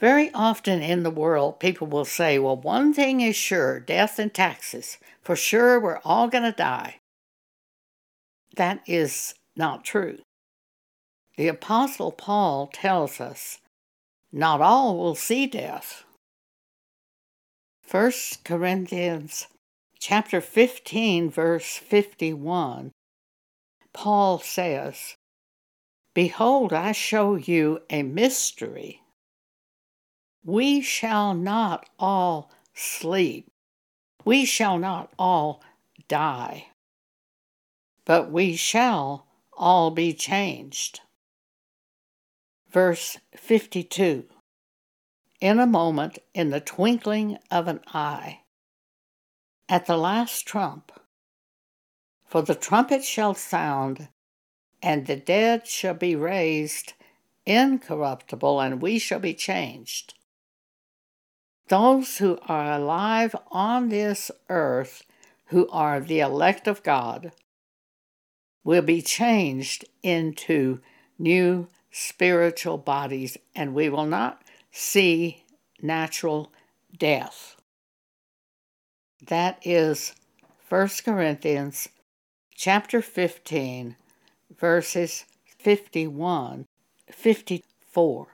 Very often in the world, people will say, well, one thing is sure death and taxes. For sure, we're all going to die. That is not true. The Apostle Paul tells us not all will see death. 1 Corinthians chapter 15 verse 51 Paul says, Behold, I show you a mystery. We shall not all sleep. We shall not all die. But we shall all be changed. Verse 52 In a moment, in the twinkling of an eye, at the last trump, for the trumpet shall sound, and the dead shall be raised incorruptible, and we shall be changed. Those who are alive on this earth, who are the elect of God, will be changed into new spiritual bodies, and we will not see natural death. That is 1 Corinthians chapter 15 verses 51 54.